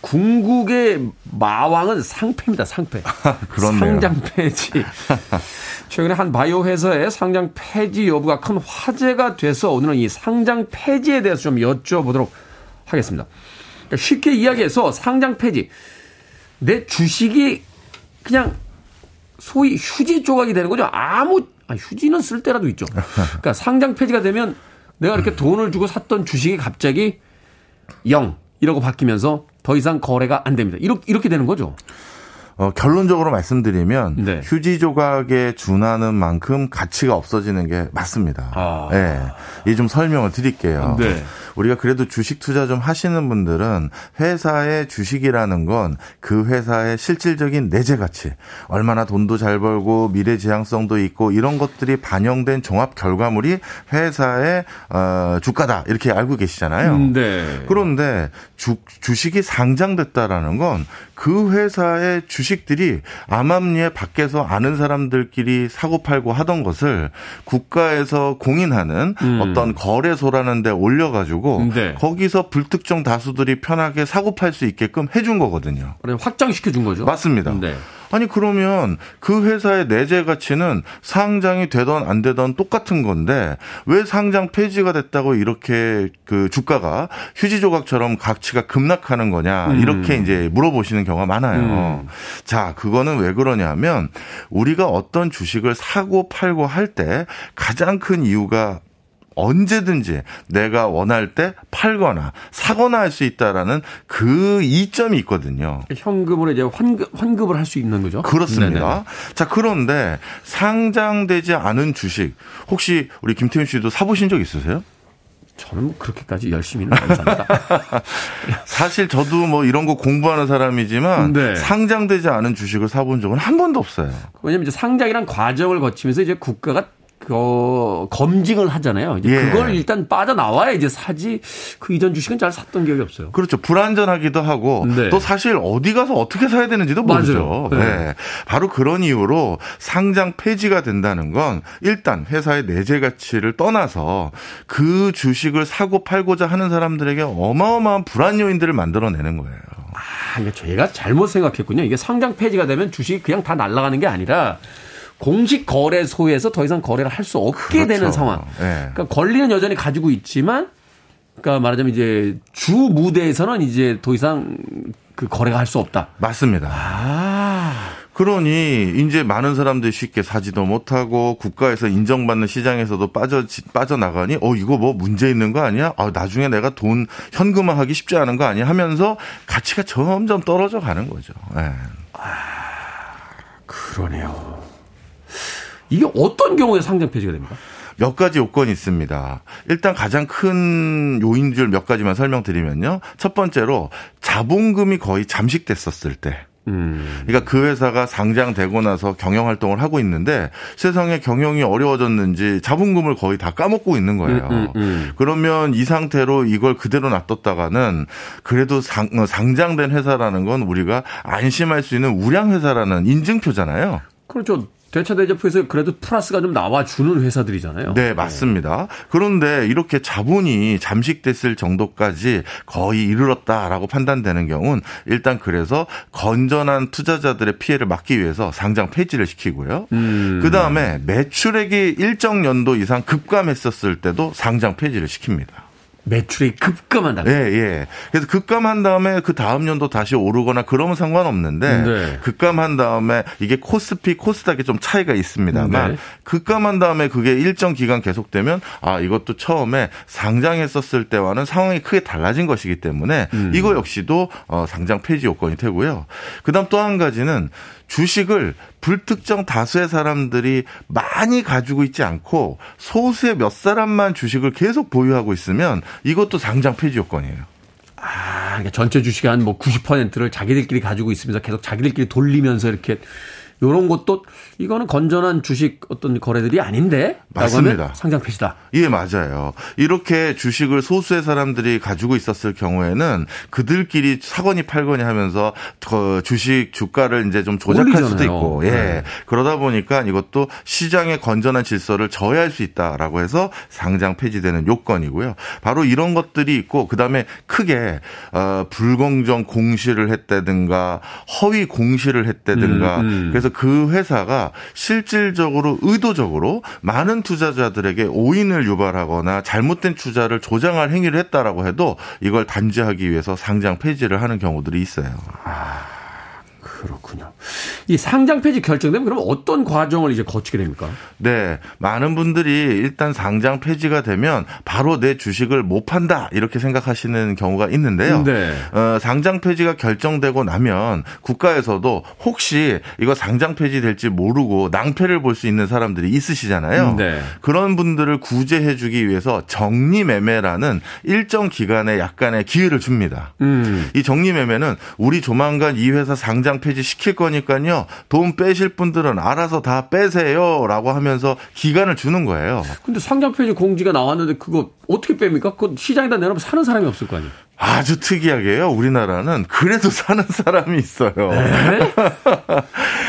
궁극의 마왕은 상패입니다. 상패. 그렇네요. 상장 폐지. 최근에 한 바이오 회사의 상장 폐지 여부가 큰 화제가 돼서 오늘은 이 상장 폐지에 대해서 좀 여쭤보도록 하겠습니다. 그러니까 쉽게 이야기해서 상장 폐지. 내 주식이 그냥 소위 휴지 조각이 되는 거죠. 아무 아, 휴지는 쓸 때라도 있죠. 그러니까 상장 폐지가 되면 내가 이렇게 돈을 주고 샀던 주식이 갑자기 0 이라고 바뀌면서 더 이상 거래가 안 됩니다. 이렇게 이렇게 되는 거죠. 어, 결론적으로 말씀드리면 네. 휴지 조각에 준하는 만큼 가치가 없어지는 게 맞습니다. 아. 예. 이좀 설명을 드릴게요. 네. 우리가 그래도 주식 투자 좀 하시는 분들은 회사의 주식이라는 건 그 회사의 실질적인 내재 가치, 얼마나 돈도 잘 벌고 미래 지향성도 있고 이런 것들이 반영된 종합 결과물이 회사의 어, 주가다 이렇게 알고 계시잖아요. 네. 그런데 주, 주식이 상장됐다라는 건 그 회사의 주식들이 암암리에 밖에서 아는 사람들끼리 사고 팔고 하던 것을 국가에서 공인하는 어떤 거래소라는 데 올려가지고 음. 네. 거기서 불특정 다수들이 편하게 사고 팔 수 있게끔 해준 거거든요. 확장시켜 준 거죠. 맞습니다. 네. 아니 그러면 그 회사의 내재 가치는 상장이 되던 안 되던 똑같은 건데 왜 상장 폐지가 됐다고 이렇게 그 주가가 휴지 조각처럼 가치가 급락하는 거냐 음. 이렇게 이제 물어보시는 경우가 많아요. 자, 그거는 왜 그러냐면 우리가 어떤 주식을 사고 팔고 할 때 가장 큰 이유가 언제든지 내가 원할 때 팔거나 사거나 할 수 있다라는 그 이점이 있거든요. 현금으로 이제 환급, 환급을 할 수 있는 거죠. 그렇습니다. 네네. 자, 그런데 상장되지 않은 주식 혹시 우리 김태훈 씨도 사보신 적 있으세요? 저는 뭐 그렇게까지 열심히는 안 삽니다. 사실 저도 뭐 이런 거 공부하는 사람이지만 네. 상장되지 않은 주식을 사본 적은 한 번도 없어요. 왜냐면 이제 상장이란 과정을 거치면서 이제 국가가 그 검증을 하잖아요. 이제 예. 그걸 일단 빠져나와야 이제 사지 그 이전 주식은 잘 샀던 기억이 없어요. 그렇죠. 불안전하기도 하고 네. 또 사실 어디 가서 어떻게 사야 되는지도 모르죠. 네. 네. 바로 그런 이유로 상장 폐지가 된다는 건 일단 회사의 내재 가치를 떠나서 그 주식을 사고 팔고자 하는 사람들에게 어마어마한 불안 요인들을 만들어내는 거예요. 아, 이게 제가 잘못 생각했군요. 이게 상장 폐지가 되면 주식이 그냥 다 날아가는 게 아니라 공식 거래소에서 더 이상 거래를 할 수 없게 그렇죠. 되는 상황. 네. 그러니까 권리는 여전히 가지고 있지만 그러니까 말하자면 이제 주 무대에서는 이제 더 이상 그 거래가 할 수 없다. 맞습니다. 아. 그러니 이제 많은 사람들이 쉽게 사지도 못하고 국가에서 인정받는 시장에서도 빠져 빠져나가니 어 이거 뭐 문제 있는 거 아니야? 아 나중에 내가 돈 현금화하기 쉽지 않은 거 아니야? 하면서 가치가 점점 떨어져 가는 거죠. 예. 그러네요. 이게 어떤 경우에 상장 폐지가 됩니까? 몇 가지 요건이 있습니다. 일단 가장 큰 요인 줄몇 가지만 설명드리면요. 첫 번째로 자본금이 거의 잠식됐었을 때. 음. 그러니까 그 회사가 상장되고 나서 경영 활동을 하고 있는데 세상에 경영이 어려워졌는지 자본금을 거의 다 까먹고 있는 거예요. 음, 음, 음. 그러면 이 상태로 이걸 그대로 놔뒀다가는 그래도 상, 어, 상장된 회사라는 건 우리가 안심할 수 있는 우량 회사라는 인증표잖아요. 그렇죠. 대차 대조표에서 그래도 플러스가 좀 나와주는 회사들이잖아요. 네, 맞습니다. 그런데 이렇게 자본이 잠식됐을 정도까지 거의 이르렀다라고 판단되는 경우는 일단 그래서 건전한 투자자들의 피해를 막기 위해서 상장 폐지를 시키고요. 음. 그 다음에 매출액이 일정 연도 이상 급감했었을 때도 상장 폐지를 시킵니다. 매출이 급감한다. 예, 예. 그래서 급감한 다음에 그 다음 연도 다시 오르거나 그러면 상관없는데 네. 급감한 다음에 이게 코스피, 코스닥이 좀 차이가 있습니다만 네. 급감한 다음에 그게 일정 기간 계속되면 아, 이것도 처음에 상장했었을 때와는 상황이 크게 달라진 것이기 때문에 음. 이거 역시도 어, 상장 폐지 요건이 되고요. 그다음 또 한 가지는 주식을 불특정 다수의 사람들이 많이 가지고 있지 않고 소수의 몇 사람만 주식을 계속 보유하고 있으면 이것도 상장 폐지 요건이에요. 아, 그러니까 전체 주식의 한뭐 90%를 자기들끼리 가지고 있으면서 계속 자기들끼리 돌리면서 이렇게 요런 것도 이거는 건전한 주식 어떤 거래들이 아닌데 맞습니다. 상장 폐지다. 예, 맞아요. 이렇게 주식을 소수의 사람들이 가지고 있었을 경우에는 그들끼리 사거니 팔거니 하면서 그 주식 주가를 이제 좀 조작할 수도 올리잖아요. 있고, 예. 네. 그러다 보니까 이것도 시장의 건전한 질서를 저해할 수 있다라고 해서 상장 폐지되는 요건이고요. 바로 이런 것들이 있고, 그 다음에 크게, 어, 불공정 공시를 했다든가, 허위 공시를 했다든가, 음, 음. 그래서 그 회사가 실질적으로 의도적으로 많은 투자자들에게 오인을 유발하거나 잘못된 투자를 조장할 행위를 했다라고 해도 이걸 단죄하기 위해서 상장 폐지를 하는 경우들이 있어요. 그렇군요. 이 상장 폐지 결정되면 그럼 어떤 과정을 이제 거치게 됩니까? 네. 많은 분들이 일단 상장 폐지가 되면 바로 내 주식을 못 판다 이렇게 생각하시는 경우가 있는데요. 네. 어, 상장 폐지가 결정되고 나면 국가에서도 혹시 이거 상장 폐지될지 모르고 낭패를 볼 수 있는 사람들이 있으시잖아요. 네. 그런 분들을 구제해 주기 위해서 정리 매매라는 일정 기간에 약간의 기회를 줍니다. 음. 이 정리 매매는 우리 조만간 이 회사 상장 폐지 시킬 거니 까요. 돈 빼실 분들은 알아서 다 빼세요라고 하면서 기간을 주는 거예요. 근데 상장 폐지 공지가 나왔는데 그거 어떻게 뺍니까? 그거 시장에다 내놓으면 사는 사람이 없을 거 아니에요. 아주 특이하게요. 우리나라는 그래도 사는 사람이 있어요.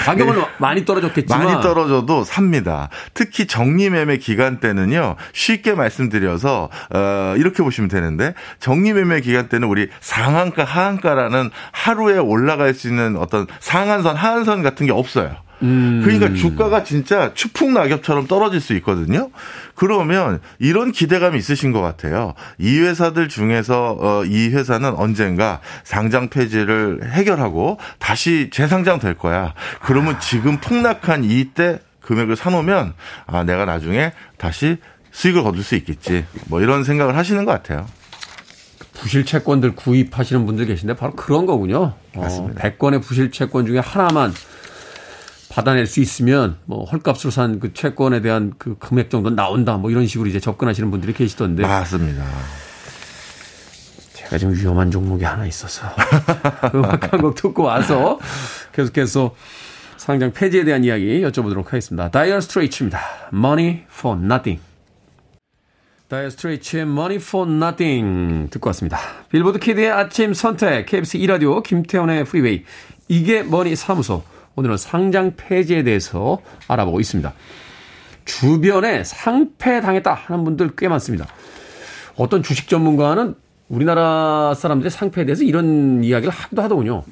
가격은 네. 많이 떨어졌겠지만 많이 떨어져도 삽니다. 특히 정리 매매 기간 때는요. 쉽게 말씀드려서 어, 이렇게 보시면 되는데 정리 매매 기간 때는 우리 상한가 하한가라는 하루에 올라갈 수 있는 어떤 상한선 하한선 같은 게 없어요. 음. 그러니까 주가가 진짜 추풍 낙엽처럼 떨어질 수 있거든요. 그러면 이런 기대감이 있으신 것 같아요. 이 회사들 중에서 어, 이 회사는 언젠가 상장 폐지를 해결하고 다시 재상장 될 거야. 그러면 지금 폭락한 이때 금액을 사놓으면 아 내가 나중에 다시 수익을 거둘 수 있겠지. 뭐 이런 생각을 하시는 것 같아요. 부실 채권들 구입하시는 분들 계신데 바로 그런 거군요. 맞습니다. 어, 100건의 부실 채권 중에 하나만 받아낼 수 있으면 뭐 헐값으로 산 그 채권에 대한 그 금액 정도 나온다 뭐 이런 식으로 이제 접근하시는 분들이 계시던데. 맞습니다. 제가 좀 위험한 종목이 하나 있어서 음악 한 곡 듣고 와서 계속해서 상장 폐지에 대한 이야기 여쭤보도록 하겠습니다. 다이어 스트레이츠입니다. Money for Nothing. 다이어 스트레이츠의 Money for Nothing 듣고 왔습니다. 빌보드 kid의 아침 선택, KBS 2라디오, 김태훈의 프리웨이, 이게 머니 사무소. 오늘은 상장 폐지에 대해서 알아보고 있습니다. 주변에 상폐 당했다 하는 분들 꽤 많습니다. 어떤 주식 전문가는 우리나라 사람들의 상폐에 대해서 이런 이야기를 하기도 하더군요.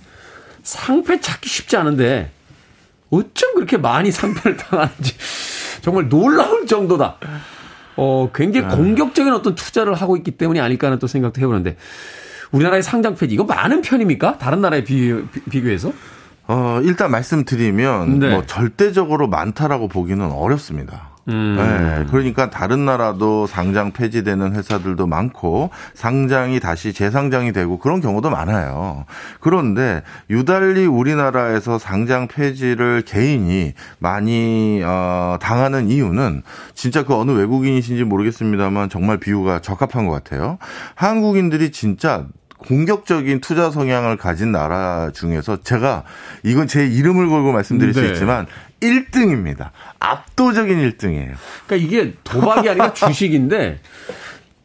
상폐 찾기 쉽지 않은데 어쩜 그렇게 많이 상폐를 당하는지 정말 놀라울 정도다. 어, 굉장히 네. 공격적인 어떤 투자를 하고 있기 때문이 아닐까 하는 또 생각도 해보는데 우리나라의 상장 폐지 이거 많은 편입니까? 다른 나라에 비, 비 교해서 어, 일단 말씀드리면 네. 뭐 절대적으로 많다라고 보기는 어렵습니다. 음. 네, 그러니까 다른 나라도 상장 폐지되는 회사들도 많고 상장이 다시 재상장이 되고 그런 경우도 많아요. 그런데 유달리 우리나라에서 상장 폐지를 개인이 많이 어, 당하는 이유는 진짜 그 어느 외국인이신지 모르겠습니다만 정말 비유가 적합한 것 같아요. 한국인들이 진짜 공격적인 투자 성향을 가진 나라 중에서 제가 이건 제 이름을 걸고 말씀드릴 네. 수 있지만 1등입니다. 압도적인 1등이에요. 그러니까 이게 도박이 아니라 주식인데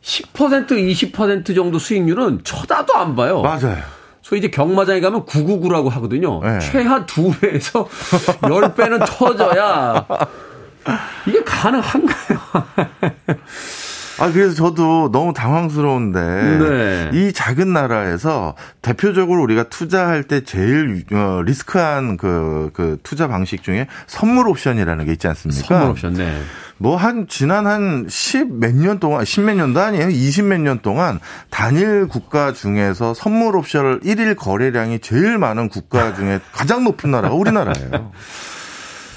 10% 20% 정도 수익률은 쳐다도 안 봐요. 맞아요. 소위 이제 경마장에 가면 999라고 하거든요. 네. 최하 2배에서 10배는 터져야 이게 가능한가요? 아, 그래서 저도 너무 당황스러운데 네. 이 작은 나라에서 대표적으로 우리가 투자할 때 제일 어, 리스크한 그, 그 투자 방식 중에 선물 옵션이라는 게 있지 않습니까? 선물 옵션, 네. 뭐 한 지난 한10몇년 동안 10몇 년도 아니에요. 20몇년 동안 단일 국가 중에서 선물 옵션 1일 거래량이 제일 많은 국가 중에 가장 높은 나라가 우리나라예요.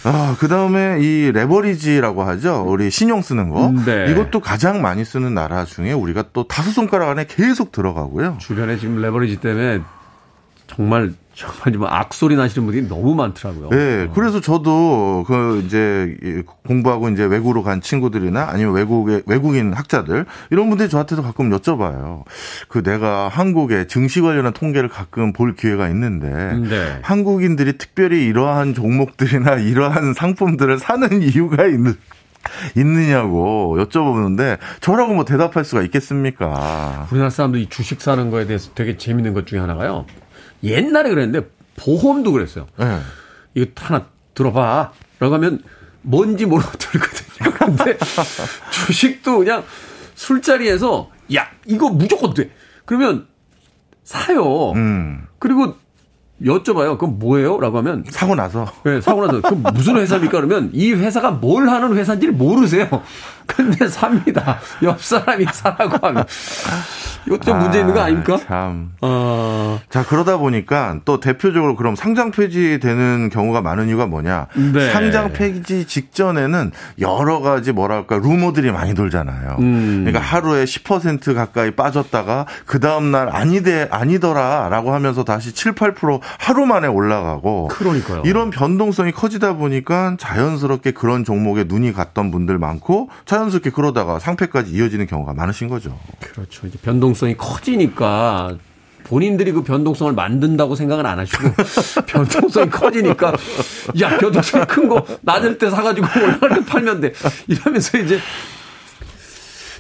아, 그 다음에 이 레버리지라고 하죠. 우리 신용 쓰는 거. 네. 이것도 가장 많이 쓰는 나라 중에 우리가 또 다섯 손가락 안에 계속 들어가고요. 주변에 지금 레버리지 때문에 정말 정말 좀 악소리 나시는 분들이 너무 많더라고요. 네. 그래서 저도 그 이제 공부하고 이제 외국으로 간 친구들이나 아니면 외국의 외국인 학자들 이런 분들이 저한테도 가끔 여쭤봐요. 그 내가 한국의 증시 관련한 통계를 가끔 볼 기회가 있는데 네. 한국인들이 특별히 이러한 종목들이나 이러한 상품들을 사는 이유가 있는 있느냐고 여쭤보는데 저라고 뭐 대답할 수가 있겠습니까? 우리나라 사람들이 주식 사는 거에 대해서 되게 재밌는 것 중에 하나가요. 옛날에 그랬는데 보험도 그랬어요. 네. 이거 하나 들어봐. 라고 하면 뭔지 모르고 들거든요. 그런데 주식도 그냥 술자리에서 야 이거 무조건 돼. 그러면 사요. 음. 그리고 여쭤봐요. 그럼 뭐예요? 라고 하면. 사고 나서. 네, 사고 나서. 그럼 무슨 회사입니까? 그러면 이 회사가 뭘 하는 회사인지를 모르세요. 근데 삽니다. 옆 사람이 사라고 하면. 이것 좀 아, 문제 있는 거 아닙니까? 참. 어. 자, 그러다 보니까 또 대표적으로 그럼 상장 폐지되는 경우가 많은 이유가 뭐냐. 네. 상장 폐지 직전에는 여러 가지 뭐랄까 루머들이 많이 돌잖아요. 음. 그러니까 하루에 10% 가까이 빠졌다가 그 다음날 아니대, 아니더라 라고 하면서 다시 7, 8% 하루 만에 올라가고. 그러니까요. 이런 변동성이 커지다 보니까 자연스럽게 그런 종목에 눈이 갔던 분들 많고 자연스럽게 그러다가 상패까지 이어지는 경우가 많으신 거죠. 그렇죠. 이제 변동성이 커지니까 본인들이 그 변동성을 만든다고 생각은 안 하시고 변동성이 커지니까 야 변동성이 큰 거 낮을 때 사가지고 올라갈 때 팔면 돼 이러면서 이제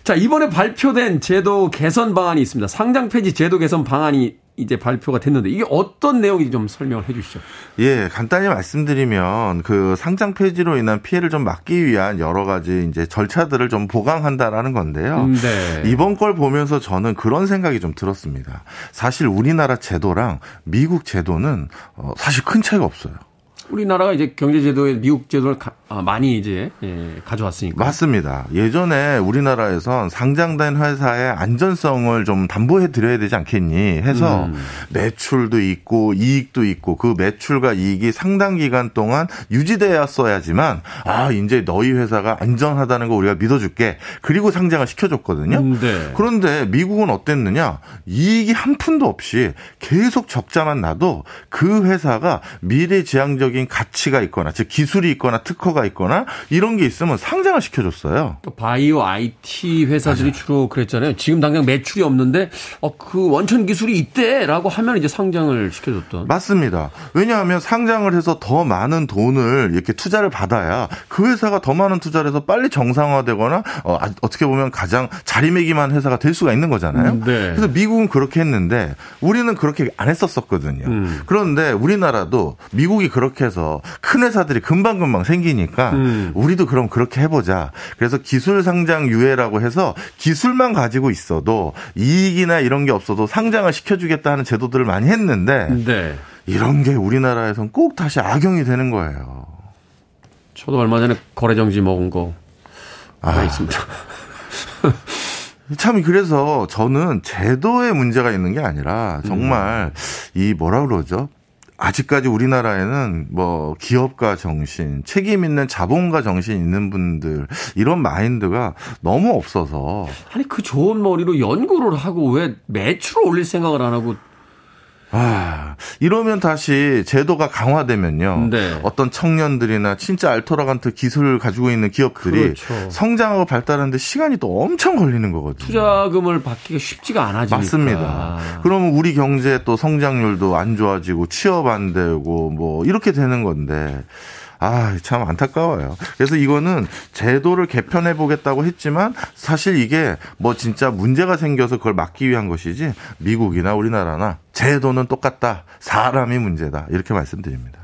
자 이번에 발표된 제도 개선 방안이 있습니다. 상장 폐지 제도 개선 방안이 이제 발표가 됐는데 이게 어떤 내용인지 좀 설명을 해 주시죠. 예, 간단히 말씀드리면 그 상장 폐지로 인한 피해를 좀 막기 위한 여러 가지 이제 절차들을 좀 보강한다라는 건데요. 음, 네. 이번 걸 보면서 저는 그런 생각이 좀 들었습니다. 사실 우리나라 제도랑 미국 제도는 어, 사실 큰 차이가 없어요. 우리나라가 이제 경제 제도에 미국 제도를 가, 아, 많이 이제 예, 가져왔으니까. 맞습니다. 예전에 우리나라에선 상장된 회사의 안전성을 좀 담보해 드려야 되지 않겠니 해서 음. 매출도 있고 이익도 있고 그 매출과 이익이 상당 기간 동안 유지되었어야지만 아 이제 너희 회사가 안전하다는 거 우리가 믿어줄게 그리고 상장을 시켜줬거든요. 음, 네. 그런데 미국은 어땠느냐 이익이 한 푼도 없이 계속 적자만 나도 그 회사가 미래지향적인 가치가 있거나 즉 기술이 있거나 특허가 있거나 이런 게 있으면 상장을 시켜줬어요. 또 바이오 IT 회사들이 주로 그랬잖아요. 지금 당장 매출이 없는데 어, 그 원천 기술이 있대라고 하면 이제 상장을 시켜줬던. 맞습니다. 왜냐하면 상장을 해서 더 많은 돈을 이렇게 투자를 받아야 그 회사가 더 많은 투자를 해서 빨리 정상화되거나 어, 떻게 보면 가장 자리매김한 회사가 될 수가 있는 거잖아요. 음, 네. 그래서 미국은 그렇게 했는데 우리는 그렇게 안 했었었거든요. 음. 그런데 우리나라도 미국이 그렇게 해서 큰 회사들이 금방금방 생기니까 음. 우리도 그럼 그렇게 해보자. 그래서 기술 상장 유예라고 해서 기술만 가지고 있어도 이익이나 이런 게 없어도 상장을 시켜주겠다 하는 제도들을 많이 했는데 네. 이런 게 우리나라에선 꼭 다시 악용이 되는 거예요. 저도 얼마 전에 거래 정지 먹은 거 하나 있습니다. 참 그래서 저는 제도에 문제가 있는 게 아니라 정말 이 뭐라 그러죠? 아직까지 우리나라에는 뭐 기업가 정신, 책임 있는 자본가 정신 있는 분들 이런 마인드가 너무 없어서. 아니 그 좋은 머리로 연구를 하고 왜 매출을 올릴 생각을 안 하고 아, 이러면 다시 제도가 강화되면요. 네. 어떤 청년들이나 진짜 알토라간트 기술을 가지고 있는 기업들이 그렇죠. 성장하고 발달하는데 시간이 또 엄청 걸리는 거거든요. 투자금을 받기가 쉽지가 않아지니까. 맞습니다. 그러면 우리 경제 또 성장률도 안 좋아지고 취업 안 되고 뭐 이렇게 되는 건데 아, 참 안타까워요. 그래서 이거는 제도를 개편해 보겠다고 했지만 사실 이게 뭐 진짜 문제가 생겨서 그걸 막기 위한 것이지 미국이나 우리나라나 제도는 똑같다. 사람이 문제다. 이렇게 말씀드립니다.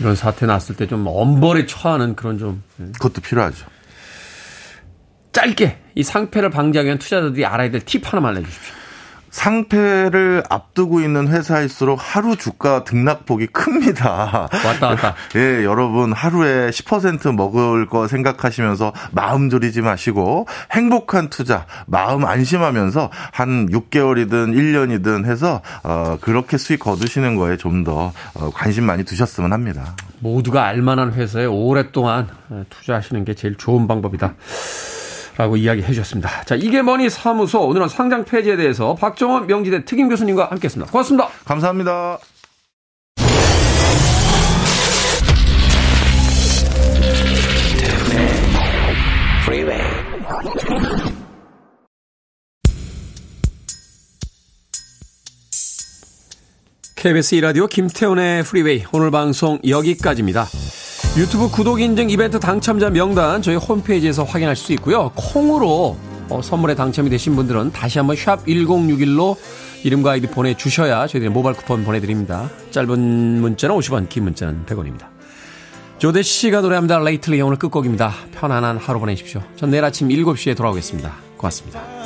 이런 사태 났을 때 좀 엄벌에 처하는 그런 좀 예. 그것도 필요하죠. 짧게 이 상패를 방지하기 위한 투자자들이 알아야 될 팁 하나만 알려주십시오. 상패를 앞두고 있는 회사일수록 하루 주가 등락폭이 큽니다. 왔다 갔다. 예, 여러분 하루에 10% 먹을 거 생각하시면서 마음 졸이지 마시고 행복한 투자, 마음 안심하면서 한 6개월이든 1년이든 해서 어 그렇게 수익 거두시는 거에 좀더 어, 관심 많이 두셨으면 합니다. 모두가 알만한 회사에 오랫동안 투자하시는 게 제일 좋은 방법이다. 라고 이야기해 주셨습니다. 자, 이게 뭐니 사무소. 오늘은 상장 폐지에 대해서 박정원 명지대 특임 교수님과 함께 했습니다. 고맙습니다. 감사합니다. KBS 이라디오 김태훈의 프리웨이 오늘 방송 여기까지입니다. 유튜브 구독 인증 이벤트 당첨자 명단 저희 홈페이지에서 확인할 수 있고요. 콩으로 어, 선물에 당첨이 되신 분들은 다시 한번 샵 1061로 이름과 아이디 보내주셔야 저희들이 모바일 쿠폰 보내드립니다. 짧은 문자는 50원, 긴 문자는 100원입니다. 조대 씨가 노래합니다. 레이틀리 오늘 끝곡입니다. 편안한 하루 보내십시오. 전 내일 아침 7시에 돌아오겠습니다. 고맙습니다.